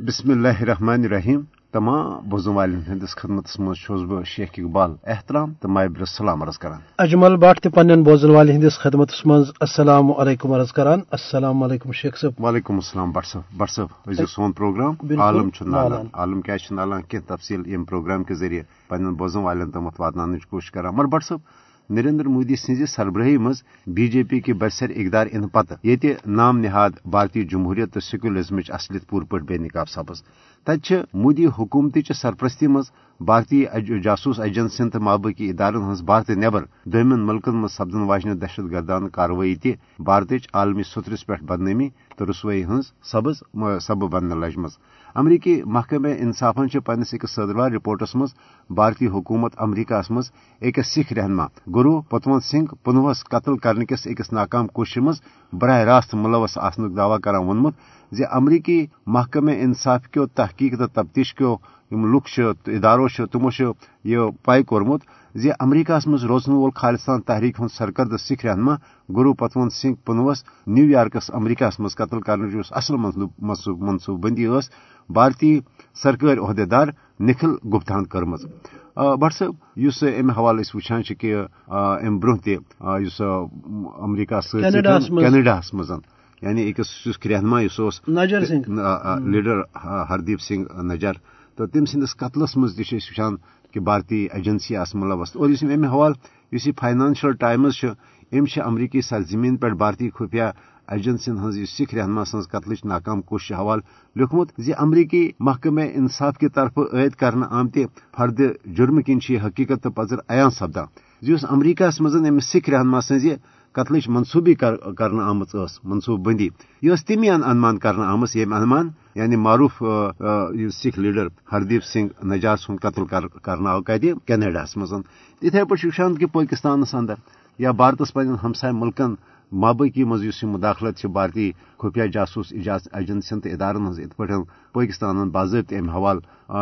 بسم اللہ الرحمن الرحیم تمام بوزن والن ہندس خدمت مز بہ شیخ اقبال احترام تو مابر السلام عرض کران اجمل بٹ تہ پنن بوزن والن ہندس خدمت مز السلام علیکم عرض کران السلام علیکم شیخ صاحب وعلیکم السلام بٹ صاحب بٹ صاحب ازیو سون پروگرام عالم چھ نالان عالم کیا چھ نالان کی تفصیل یم پروگرام کے ذریعے پنن بوزن والن تم واتنانچ کوشش کران مر بٹ صاحب نریندر مودی سز سربراہی مز بی جے پی کی برسر اقدار ان پتہ یہ نام نہاد بھارتی جمہوریت تو سیکولرزم اصلیت پور پہ بے نقاب سپز۔ تت مودی حکومت چہ سرپرستی مز بھارتی جاسوس ایجنسین تو مابقی ادارن ہز بھارت نبر دمن ملکن مز سپدن واجنہ دہشت گردان کاروی تہ بھارت عالمی سترس پہ بدنامی تو رسوئی ہز سبز سبب بننے لجمز امریکی محکمہ انصافن پنس اکس صدروار رپورٹس مز بھارتی حکومت امریکہ مز اکس سکھ رہنما گرو پتونت سنگھ پنوہس قتل کرنے کس اکس ناکام کوشش مز براہ راست ملوث آسنک دعوی کران وونمت۔ زِ امریکی محکمہ انصاف کیو تحقیق تو تفتیش کیو لک ادارو تمو یہ پائی کورمت زِ امریکہ مز روزن وول خالستان تحریک ہند سرکرد سکھ رہنما گرو پتونت سنگھ پنوس نیو یارکس امریکہ مز قتل کرنے اصل منصوبہ بندی اس بھارتی سرکاری عہدے دار نکھل گپتان کرم بٹ صاحب اس امہ حوالہ وچان کہ ام برہ تہ امریکہ کینیڈاہس مز۔ یعنی أکس رہنما اس نجر لیڈر ہردیپ سنگھ نجر تو تم سندس قتلس مز وچان کہ بھارتی ایجنسی آس ملوث اور اس امہ حوالہ اس فائنانشل ٹائمز ام امریکی سرزمین پہ بھارتی خفیہ ایجنسین ہز سکھ رہنما سن قتلچ ناکام کوشش حوالہ لکھمت زی امریکی محکمہ انصاف کی طرف عائد کرنے آمت فرد جرم کن حقیقت تو پذر عیاں سپدان۔ اس امریکہ مز سکھ رہنما سن قتلچ منصوبی کرنے آمت منصوبہ بندی۔ یہ تمی انمان کرنے آمت یم انمان یعنی معروف سکھ لیڈر ہردیپ سنگھ نجار سن قتل کرنا آو کتہ؟ کینیڈاہس مز اتھے پہ وچان کہ پاکستانس اندر یا بھارتس پن ہمسائے ملکن مابقی مز اس مداخلت بھارتی خفیہ جاسوس ایجنسین تو ادارن ہز ات پہ پاکستان باضابطہ ام حوالہ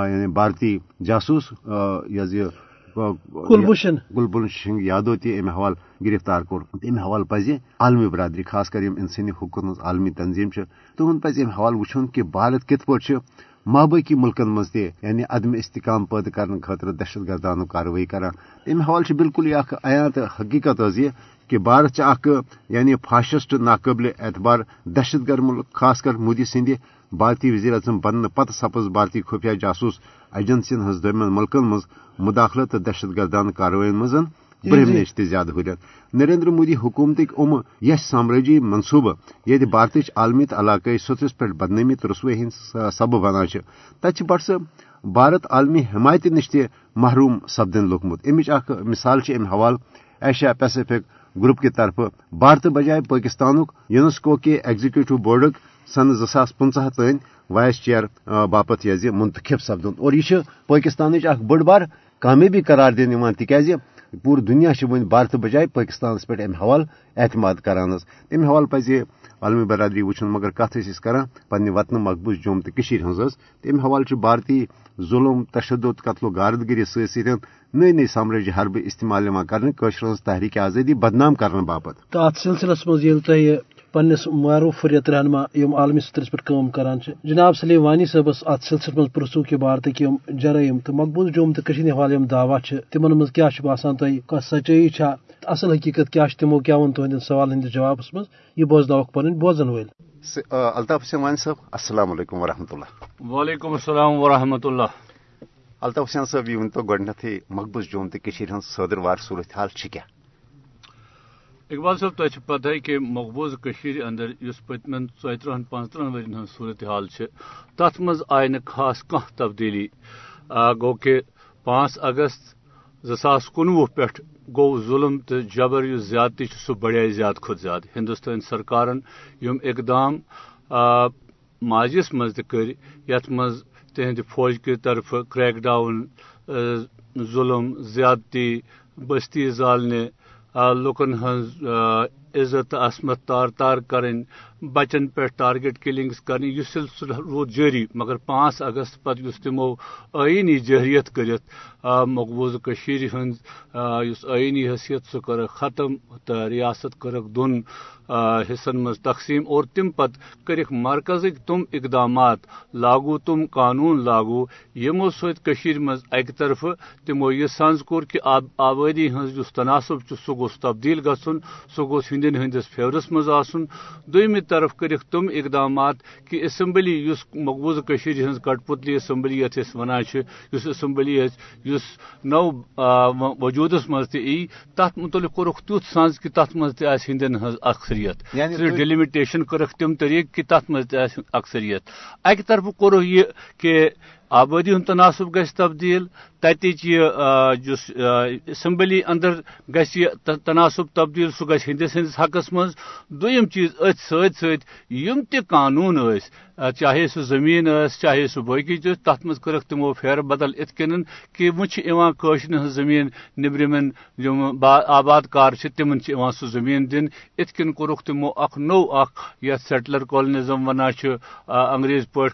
یعنی بھارتی جاسوس یہ کلبھوشن کلبھوشن یادو تہ امہ حوالہ گرفتار کور۔ امہ حوالہ پزِ عالمی برادری، خاص کر یم انسانی حقوق عالمی تنظیم تمن پزِ امہ حوالہ وچھن کہ بھارت کت پٲٹھۍ مابقی ملکن مز تہ یعنی عدم استحکام پٲدٕ کرنے خٲطرٕ دہشت گردانُک کاروٲیی کران امہ حوالہ بالکل یہ عیاں تہٕ حقیقت حظ یہ کہ بھارت اکھ یعنی فاشسٹ ناقابل اعتبار دہشت گرد ملک، خاص کر مودی سندِ بھارتی وزیر اعظم بننے پتہ سپز بھارتی خفیہ جاسوس ایجنسین ہز درمیان ملکن مز مداخلت تو دہشت گردانہ کاروائین مز برہم نش تہ زیادہ ہرت نریندر مودی حکومتک ام یش سامراجی منصوبہ یہ بھارت عالمی تو علاقائی سترس پہ بدنامی تو رسوئی ہند سبب بنان تت بٹ سا بھارت عالمی حمایت نش تہ محروم سپدن لوگمت امچ اخ مثال ام حوالہ ایشیا پیسفک گروپ کی طرف بھارت بجائے پاکستان یونیسکو کے ایگزیکٹو بورڈک سن زاس پنچہ تین وائس چیئر باپت یہ منتخب سپدن۔ اور یہ پاکستان اخ بڑ بار کامیابی قرار دن تاز پور دنیا ون بھارت بجائے پاکستانس پہ ام حوالہ اعتماد کران۔ امہ حوالہ پہ عالمی برادری وچن مگر کت کر پنہ وطن مقبوض جوم تو ہز امہ حوالہ بھارتی ظلم، تشدد، قتل و غاردگری ست ست نئی نئی سمرجی حربہ استعمال کرنے ہز تحریک آزادی بدنام کرنے باپت۔ تو ات سلسلس مز پنس معروف فریت رہنما یم عالمی سترس پہ کام کران جناب سلیم وانی صبس ات سلسلس مز پرسو کہ بھارتک یم جرائم تو مقبوض جوم تو حوالہ یم دعوی تمن مز کیا باسان تہ سچائی چھا۔ اصل حقیقت کیا تمو کیا ون تہند سوال ہند جوابس مز یہ بوزناوک پن بوزن ول الطاف حسین وانی صاحب السلام علیکم ورحمۃ اللہ وعلیکم السلام ورحمۃ اللہ الطاف حسین صاحب یہ ورنتو گۄڈنیتھٕے مقبوض جوم تو ہٕنٛز صٲدٕر وار صورت حال چھِ کیٛاہ اقبال صاحب تہ اچھا پتہ کہ مقبوض اندر اس پتمن ژترہن پانچترہن ورین ہن صورت حال تت مز آئی خاص کھانا تبدیلی۔ گو کہ پانچ اگست زاس کنوہ پہ گو ظلم تو جبر اس زیادتی سہ بڑے زیادہ کھت زیادہ ہندوستان سرکارن یم اقدام ماضیس مز تر یت مز تہند فوج کی طرف کریک ڈاؤن ظلم، زیادتی، بستی زالنے لکن ہز عزت، عصمت، تار تار کریں، بچن پہ ٹارگیٹ کلنگس کرنے یہ سلسلہ روز جاری، مگر پانچ اگست پتہ اس تمو آئینی جہریت کرت مقبوض ہند آئینی حیثیت سہ کر ختم تو ریاست کرک دون حصن مز تقسیم، اور تم پت کرک مرکزک تم اقدامات، لاگو تم قانون لاگو یمو ست مز اکہ طرف، تمو یہ سنز کور کہ آبادی ہز تناسب سہ گوس تبدیل گھن سہ گوس ہندین ہندس فیورس مز دویمہ طرف کرک تم اقدامات کہ اسمبلی اس مقبوض ہز کٹ پتلی اسمبلی یت ونان اس اسمبلی اس نو وجودس مز تی تر متعلق کورک تیت سنز کہ تر مز تہ ہندین ہز اکثریت۔ ڈیلیمٹیشن کرک تم طریقہ کہ تر مز تہ اکثریت۔ اکہ طرف کورو یہ کہ آبادی ہند تناسب گھس تبدیل تتچ یہ اسمبلی اندر گھس تناسب تبدیل سہ گھس ہندس ہندس حقس مز دویم چیز ات ست ست یم تہ قانون اس چاہے سہ زمین اس، چاہے سہ باقی چیز تت مز کرک تمو پھیر بدل ات کن کہ وچ کاشن ہز زمین نبرمن یم آباد کار تمن سہ زمین دن ات کن کورک تمو اخ نو اخ یت سیٹلر کالونزم ونان انگریز پہ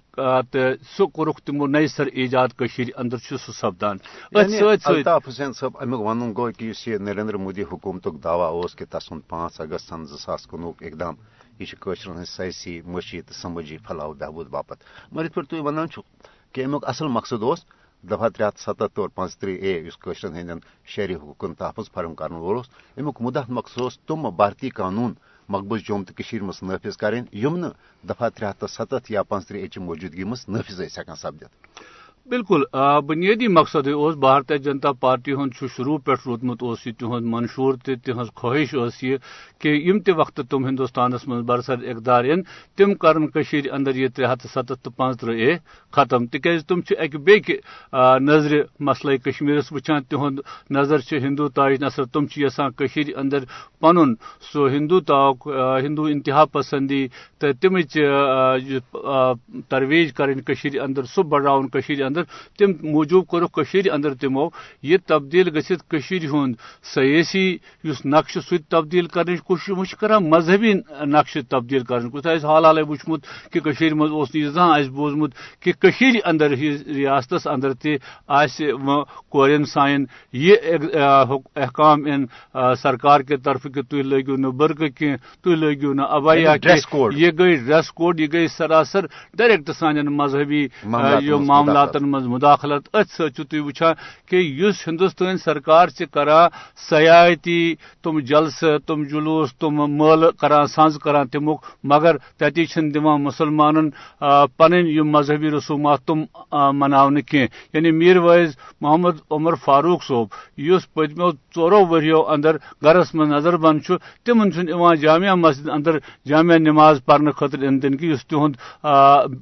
سہ کورک تمو نئی سر ایجاد اندر سہ سپدان۔ الطاف حسین صاحب امیک ون گو کہ یہ نریندر مودی حکومت دعویٰ اس کہ تسن پانچ اگست سن زاس کنوہ اقدام یہ ہند سیاسی معاشی تو سمٲجی پھلاؤ بہبود باپت مگر یت پہ تھی ونان کہ امیک اصل مقصد دفعہ ترے ہاتھ ستتھ اور پانچ ترہ اے اس ہند شہری حقوق تحفظ فراہم کرنے وول امیک مدت مقصد تم بھارتی قانون مقبوض جوم تو مز نافذ کریں یم دفعہ ترے ہاتھ ستتھ یا پانچ ترہ اے موجودگی مز نافذ ہکان سپدت بالکل بنیادی مقصد اس بھارتیہ جنتا پارٹی ہند شروع پہ روتمت یہ تہد منشور تہذ خواہش یہ کہ یم تہ وقت تم ہندوستانس من برسر اقدار ان تم کرن اندر یہ ترے ہاتھ ستتھ تو پانچترہ اے ختم۔ تکیاز تم اکہ بیکہ نظر مسئلہ کشمیرس وچان تہد نظر ہندو تاج نصر، تم یسان اندر پن سو ہندو تاک ہندو انتہا پسندی تو تمچ ترویج کریں اندر سہ بڑھاؤن اندر تم موجود کورک اندر تمو یہ تبدیل گھت ہند۔ سیاسی اس نقشہ سہ تبدیل کرنے کوشش کر مذہبی نقشہ تبدیل کرنے کو تھی حال حال وچمت کہ مز زان بوزمت کہ اندر ریاست اندر تورین سائن۔ یہ احکام ان سرکار کے طرف کہ تھی لگو نا برقع کی تھی لگو نا ابیا یہ گئی ڈریس کوڈ یہ گئی سراسر ڈائریکٹ سان مذہبی معاملات مز مداخلت ات سی وچان کہ اس ہندوستان سرکار سے کران سیاحتی تم جلسہ، تم جلوس، تم مل کران سانز کران تمک مگر تتی چھ دان مسلمان پن مذہبی رسومات تم مناو کی یعنی میر وائز محمد عمر فاروق صوب اس پتمو ٹورو وریو اندر گرس من نظر بند تمن جامعہ مسجد اندر جامعہ نماز پڑھنے خاطر ان دن کی تہد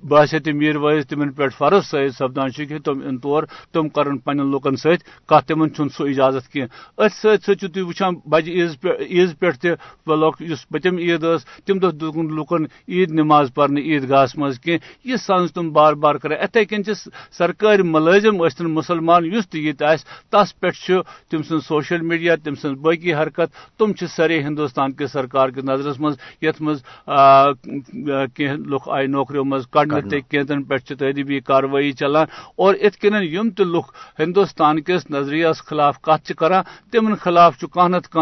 باسے میر وائز تمن پہ فرض سید سپدان کہ تم ان طور تم کرن پن لکن ست تمن چھ سو اجازت کی ات ست ست تھی وچان بجہ عیز عیز پہ تک اس پتم عید اس تم دہ دکن لکن عید نماز پڑھنے عید گاہس مز کی یہ سانز تم بار بار کر اتھے کن سرکاری ملازم اشتن مسلمان اس تہ یہ تس پہ تم سن سوشل میڈیا تم سن باقی حرکت۔ تم سارے ہندوستان کے سرکار کے نظرس مز یت مز کی لوگ آئی نوکریوں مز کڑنے تہ پہ تعلیمی کاروٲیی چلان۔ اور ات کن یم تہ ہندوستان کس نظریس خلاف کت کران تمن خلاف کھانا نت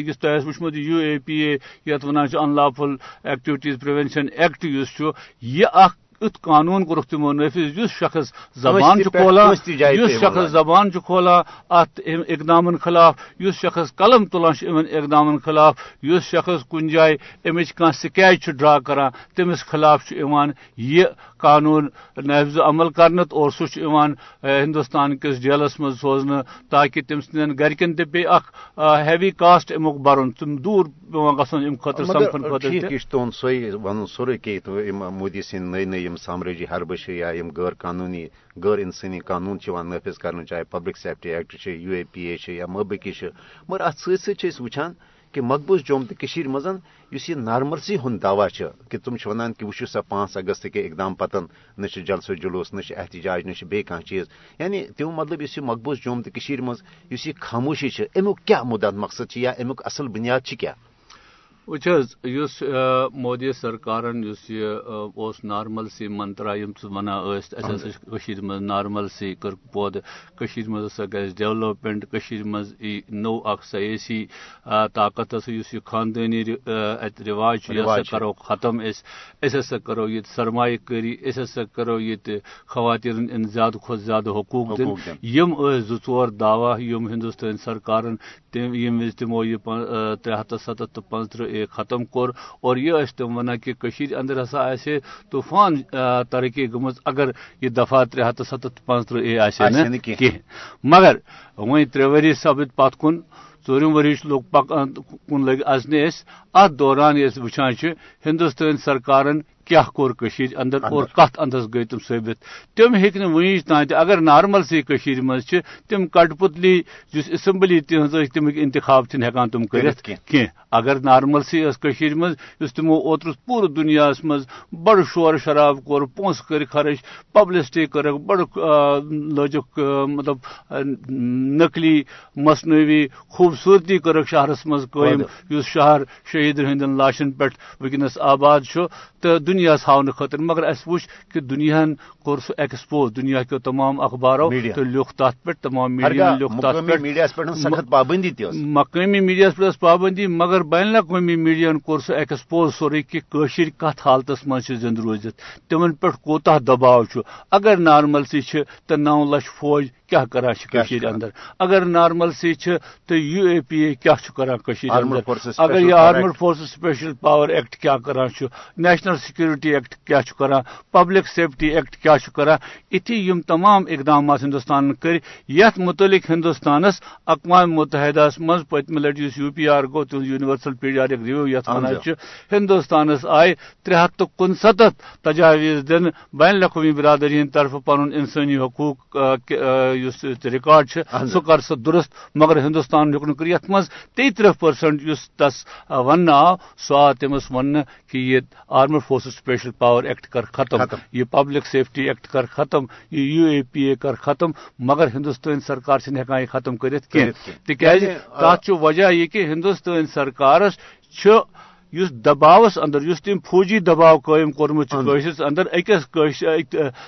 اس تہ وچمت یو اے پی اے یت ونان unlawful activities prevention act اس یہ اخ ات قانون کورک تمو نافذ اس شخص زبان کھولان اس شخص زبان کھولان ات اقدام خلاف اس شخص قلم تلان ان اقدام خلاف اس شخص کن جائے امچ کان سکیچ ڈرا کران تمس خلاف یہ قانون نافذ عمل کرنت اور سہ ہندوستان کس جیلس مز سوزن تاکہ تم سند گرکن تہ پی اخ ہیوی کاسٹ امیک برن تم دور گھن ام خاطر سمکھن خاطر سورے کہ مودی سند نئی نئی سامرجی حربہ یا یم غیر قانونی، غیر انسانی قانون نافذ کرنے چاہے public safety act U A P A یا مبکی مگر ات ست وچان کہ مقبوض جوم تو مز اس یہ نارملسی ہند دعویٰ کہ تم ونان کہ وچو سا پانچ اگست کے اقدام پتن، نہ جلسہ جلوس، نہ احتجاج، نہ بی کھانا چیز۔ یعنی تم مطلب اس مقبوض جوم تو مز اس یہ خاموشی امیک کیا مدت مقصد یا امیک اصل بنیاد کیا وچ مودی سرکارن یہ نارمل سی منترا یم ونان من نارمل سی کر پود مز ہسا گھس ڈیولپمنٹ مز ای نو اخ سیاسی طاقت ہسا اس خاندانی رواج یہ ہسا کرو ختم اس اس ہسا کرو یہ سرمایہ کاری اس ہسا کرو یہ خواتین ان زیادہ کھت زیادہ حقوق دن یم زور دعوی یم ہندوستان سرکارن یم وز تمو یہ ترے ہتھ ستھ تو پانچ اے ختم کور اور یہ تم ونان کہ اندر ہسا آسے طوفان ترقی گمز اگر یہ دفعہ ترے ہتھ ستھ پانچ اے آسے کی مگر وی ترے وری سپد پت کن ژوٗرِم ؤرِش لوگ پک کُن لٔگۍ اَژنہِ أسۍ اَتھ دوران وٕچھان چھِ ہندوستٲنۍ سرکارن کیا کور کشیر اندر اور کت اندس گئی تم ثابت۔ تم ہیک ونچ تان اگر نارمل سی کشیر مز تم کٹ پتلی جس اسمبلی تہذ تمیک انتخاب تن ہکان تم کرت کی اگر نارمل سی اس مز اس تمو اوتر پور دنیا مز بڑ شور شراب کور پونس کر خرچ پبلسٹی کر بڑ لوجک مطلب نقلی مصنوعی خوبصورتی کرک شہرس مز قائم۔ اس شہر شہید ہندن لاشن پہ ونکس آباد تو دنیا ہاؤن خاطر مگر اس وچ کہ دنیا کور سو ایکسپوز دنیا کے تمام اخباروں تو لوک تات پہ تمام میڈیا لوک تات پہ میڈیا پہ سخت پابندی تھی مقامی میڈیا پہ پابندی مگر بین الاقوامی media cover so expose sorry کہ کشیر کت حالتس من زند روزت۔ تمن پہ کوتہ دباؤ اگر نارمل سی تو نو لچھ فوج کیا کران اندر؟ اگر نارمل سی تو یو اے پی اے کیا کران اندر؟ اگر یہ armed forces special power act کیا کران نیشنل سیکورٹی ایکٹ کیا کران پبلک سیفٹی ایکٹ کیا کران اتھی یم تمام اقدامات ہندوستان کر یت متعلق ہندوستانس اقوام متحدہ مز پتم لٹ یو پی آر گو تہذ یونیورسل پیڈیارک ریویو یت ونان ہندوستانس آئے ترے ہتھ تو کنستھ تجاویز دن۔ بین الاقوامی برادری ہند طرف پن انسانی حقوق ریکارڈ سہ کر سہ درست مگر ہندوستان ہوں کر یت مز تی ترہ پرسنٹ اس تس ون آو سہ آو تمس ون کہ یہ armed forces special power act کر ختم یہ پبلک سیفٹی ایکٹ کر ختم یہ یو اے پی اے کر ختم مگر ہندوستان سرکار چھ ہکان یہ ختم کرت کی تاز وجہ یہ کہ ہندوستان سرکارس اس دباوس اندر اس تم فوجی دباؤ قائم کورمت اندر اکس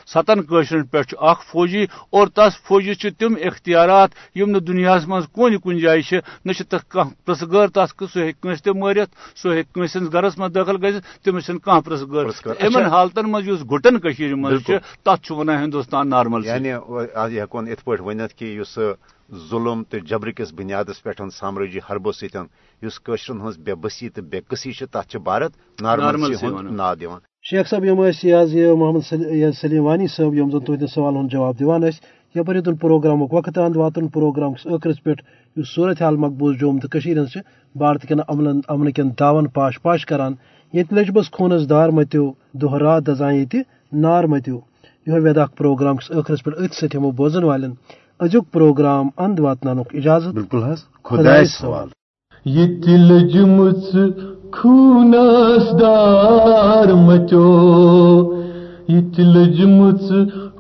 ستن قشرن پہ اخ فوجی اور تس فوجی تم اختیارات یم نا دنیا من کن کن جائیں نہ پرس گر تس سہ ہس تہ مارت سہ ہس گرس من داخل گھت تمس کھانا پرس گر ان حالتن من اس گٹن من تک ونان ہندوستان نارمل یعنی ہوں ات پہ ورنت کہ ظلم تو جبر کس بنیاد پہ سامرجی حربوں ستن اس قشرن ہز بے بسی تو بے قسی تر بھارت نارمل نا دان شیخ صاحب یم یہ محمد سلیم وانی صاحب یم زن سوال ہند جواب دان یپر یوتن پروگرام وقت اند واتن پروگرام ٲخرس پہ صورت حال مقبوض جوم تو ہز بھارت کن امن امن کن دعون پاش پاش کران۔ یت لجبس خونس دار متو دہ رات دزان یہ نار متو۔ یہ وید پروگرام ٲخرس پہ ات ست ہمو بوزن والن ازیک پروگرام اند واتنانک اجازت؟ بالکل حس خدای سوال. یہ تلجمس خونس دار مچو یہ تلجمس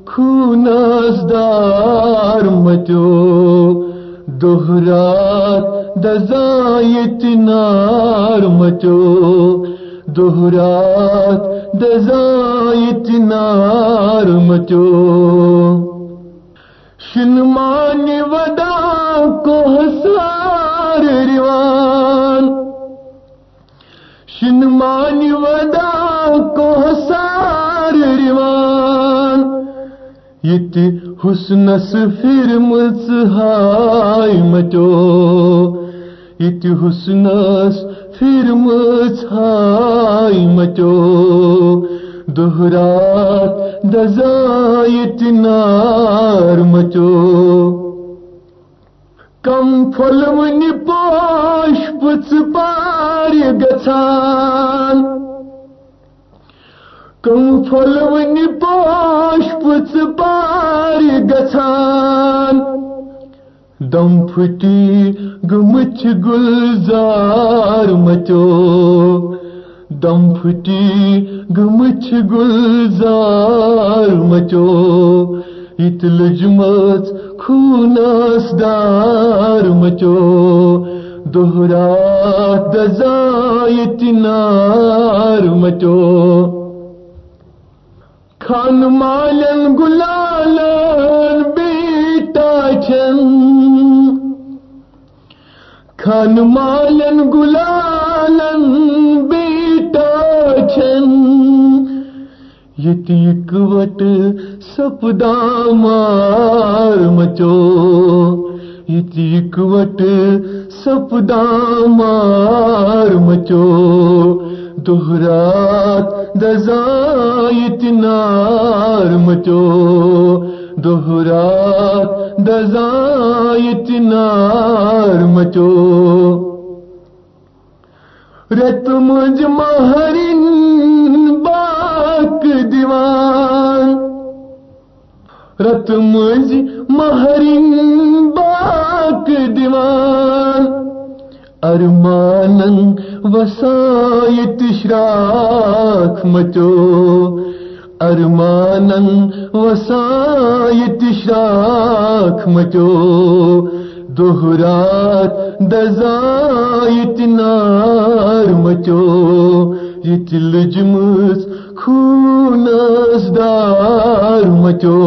خونس دار مچو دوہرات دزایت نار مچو دوہرات دزایت نار مچو۔ شنمانی ودا کو حسار ریوان شنمانی ودا کو حسار ریوان یتی حسنس پھر ملس ہائی مچو یتی حسنس پھر ملس مچو۔ دہرات دزایت نار مچو۔ کم پھل ونی پوش پچ پار گھان کم پھل ونی پوش پچ پار گھان دم پھٹی گمچ گلزار مچو۔ دم پھٹی گمچ گلزار مچو۔ ات لجمت خونس دار مچو۔ دوہرا دزائت نار مچو۔ خان مالن گلالن بیٹا چن خان مالن، گلالن، بیٹا چن یتیک وٹ سپدا مار مچو۔ یتیک وٹ سپدا مار مچو۔ دوہرات دزائت نار مچو۔ دوہرات دزائت نار مچو۔ رت مجھ مہرین باک دیوان رت مجھ مہرین باک دیوان ارمانن وسائت شراک مچو۔ ارمانن وسائت شراک مچو دوہرات دزائت نار مچو یہ تل جمس خونس دار مچو۔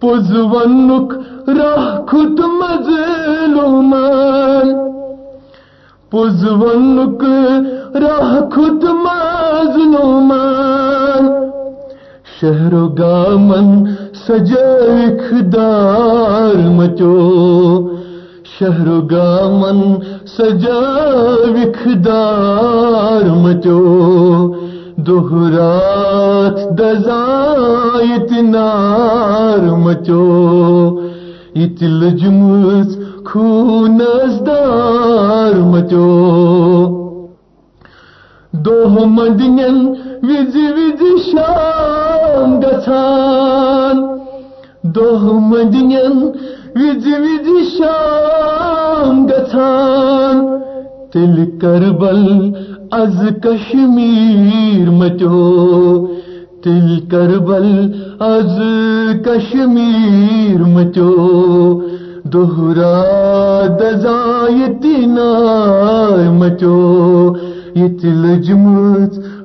پوز ونک راہ خود مظلومان پوز ونک راہ خود مظلومان شہر و گامن سجائک دار مچو، شہر و گامن سجائک دار مچو دوہرات دزائت نار مچو اتل جمس خونس دار مچو۔ دو مندین وز وز شام گھان دو مندین وز وز شام گھان تل کربل از کشمیر مچو. تل کربل از کشمیر مچو. دوہرا دزائت نار مچو. یہ تل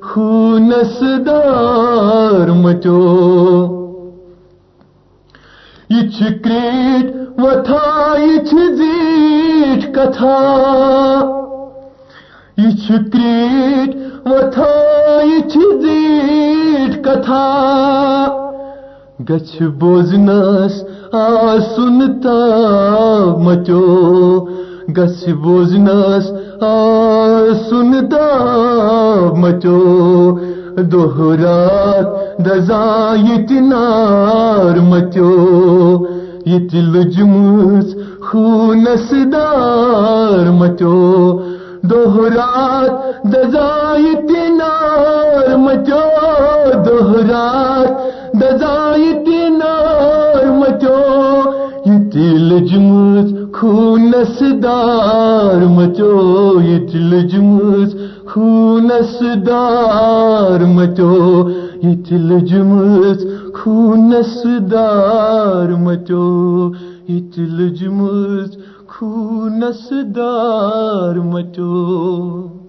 خونس دار مچو یہ چکریٹ وتھا یہ زیٹ کتھا یہ کریٹ وتھا یہ زیٹ کتھا گچھ بوزنس آ سنتا مچو گچھ بوزنس سنتا مچو دوہرات دزائت نار مچو۔ یہ تل جمس خونس دار مچو دوہرات دزائت نار مچو۔ دوہرات دزائت نار مچو۔ یہ تل جمس خونس دار مچو یہ تل جمس خونس دار مچو یہ تل جمس خونس دار مچو یہ تل جمس خونس دار مچو